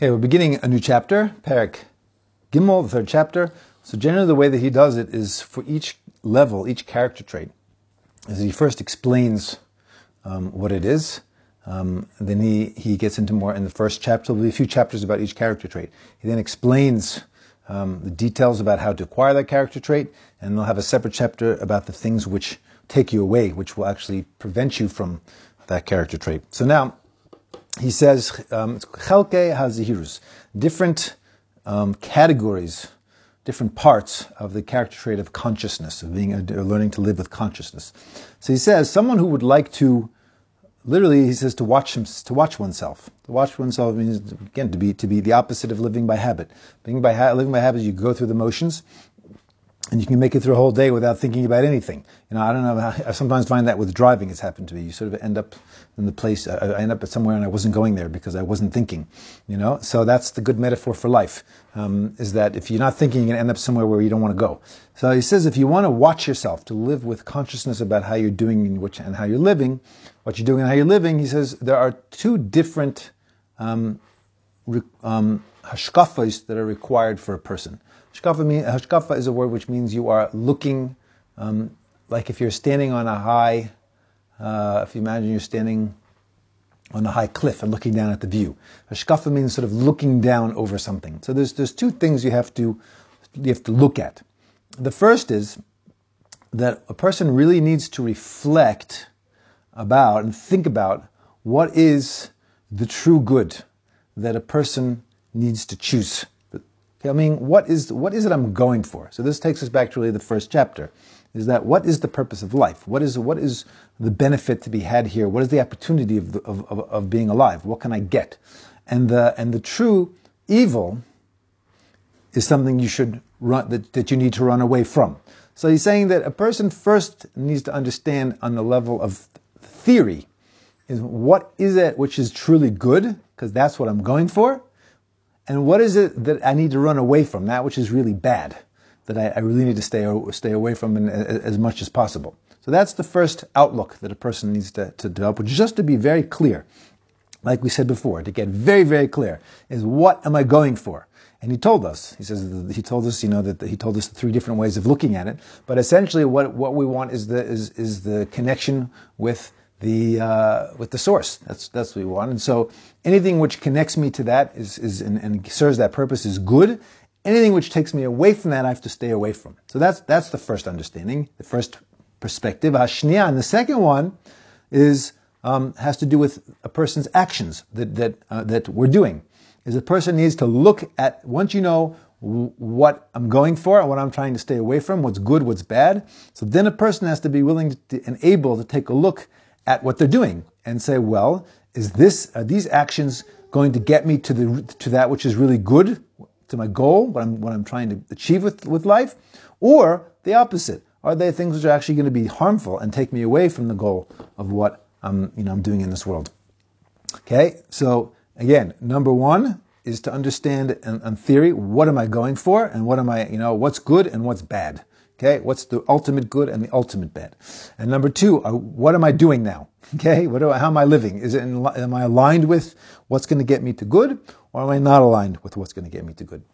Okay, we're beginning a new chapter, Parak Gimel, the third chapter. So generally the way that he does it is for each level, each character trait, is he first explains um, what it is. Um, then he, he gets into more in the first chapter. There'll be a few chapters about each character trait. He then explains um, the details about how to acquire that character trait, and they'll have a separate chapter about the things which take you away, which will actually prevent you from that character trait. So now, he says, um, Chelke hazihirus, different um, categories, different parts of the character trait of consciousness, of being, learning to live with consciousness. So he says, someone who would like to, literally, he says to watch him, to watch oneself. To watch oneself means again to be to be the opposite of living by habit. Being by ha- living by habit, you go through the motions, and you can make it through a whole day without thinking about anything. You know, I don't know. I sometimes find that with driving, it's happened to me. You sort of end up in the place. I end up at somewhere, and I wasn't going there because I wasn't thinking. You know, so that's the good metaphor for life. Um, is that if you're not thinking, you're to end up somewhere where you don't want to go. So he says, if you want to watch yourself, to live with consciousness about how you're doing and, which, and how you're living, what you're doing and how you're living, he says there are two different um, um, hashkafas that are required for a person. Hashkafa, mean, hashkafa is a word which means you are looking, um, like if you're standing on a high, uh, if you imagine you're standing on a high cliff and looking down at the view. Hashkafa means sort of looking down over something. So there's, there's two things you have to, you have to look at. The first is that a person really needs to reflect about and think about what is the true good that a person needs to choose. I mean, what is, what is it I'm going for? So this takes us back to really the first chapter. Is that what is the purpose of life? What is, what is the benefit to be had here? What is the opportunity of, the, of, of, of being alive? What can I get? And the, and the true evil is something you should run, that, that you need to run away from. So he's saying that a person first needs to understand on the level of theory is what is it which is truly good, because that's what I'm going for, and what is it that I need to run away from, that which is really bad, that I, I really need to stay, stay away from in, uh, as much as possible. So that's the first outlook that a person needs to, to develop, which is just to be very clear, like we said before, to get very, very clear, is what am I going for? And he told us, he says, he told us, you know, that he told us three different ways of looking at it. But essentially what, what we want is the, is, is the connection with the uh, with the source. That's that's what we want. And so anything which connects me to that is is and, and, serves that purpose is good. Anything which takes me away from that, I have to stay away from. So that's that's the first understanding, the first perspective. Hashniya, and the second one is um, has to do with a person's actions that that uh, that we're doing. Is a person needs to look at once you know what I'm going for and what I'm trying to stay away from, what's good, what's bad. So then a person has to be willing to, and able to take a look at what they're doing and say, well, is this, are these actions going to get me to the, to that which is really good, to my goal, what I'm, what I'm trying to achieve with, with life? Or the opposite? Are they things which are actually going to be harmful and take me away from the goal of what I'm, you know, I'm doing in this world? Okay. So again, number one is to understand in, in theory, what am I going for and what am I, you know, what's good and what's bad. Okay, what's the ultimate good and the ultimate bad? And number two, uh, what am I doing now? Okay, what do I, how am I living? Is it in, am I aligned with what's going to get me to good, or am I not aligned with what's going to get me to good?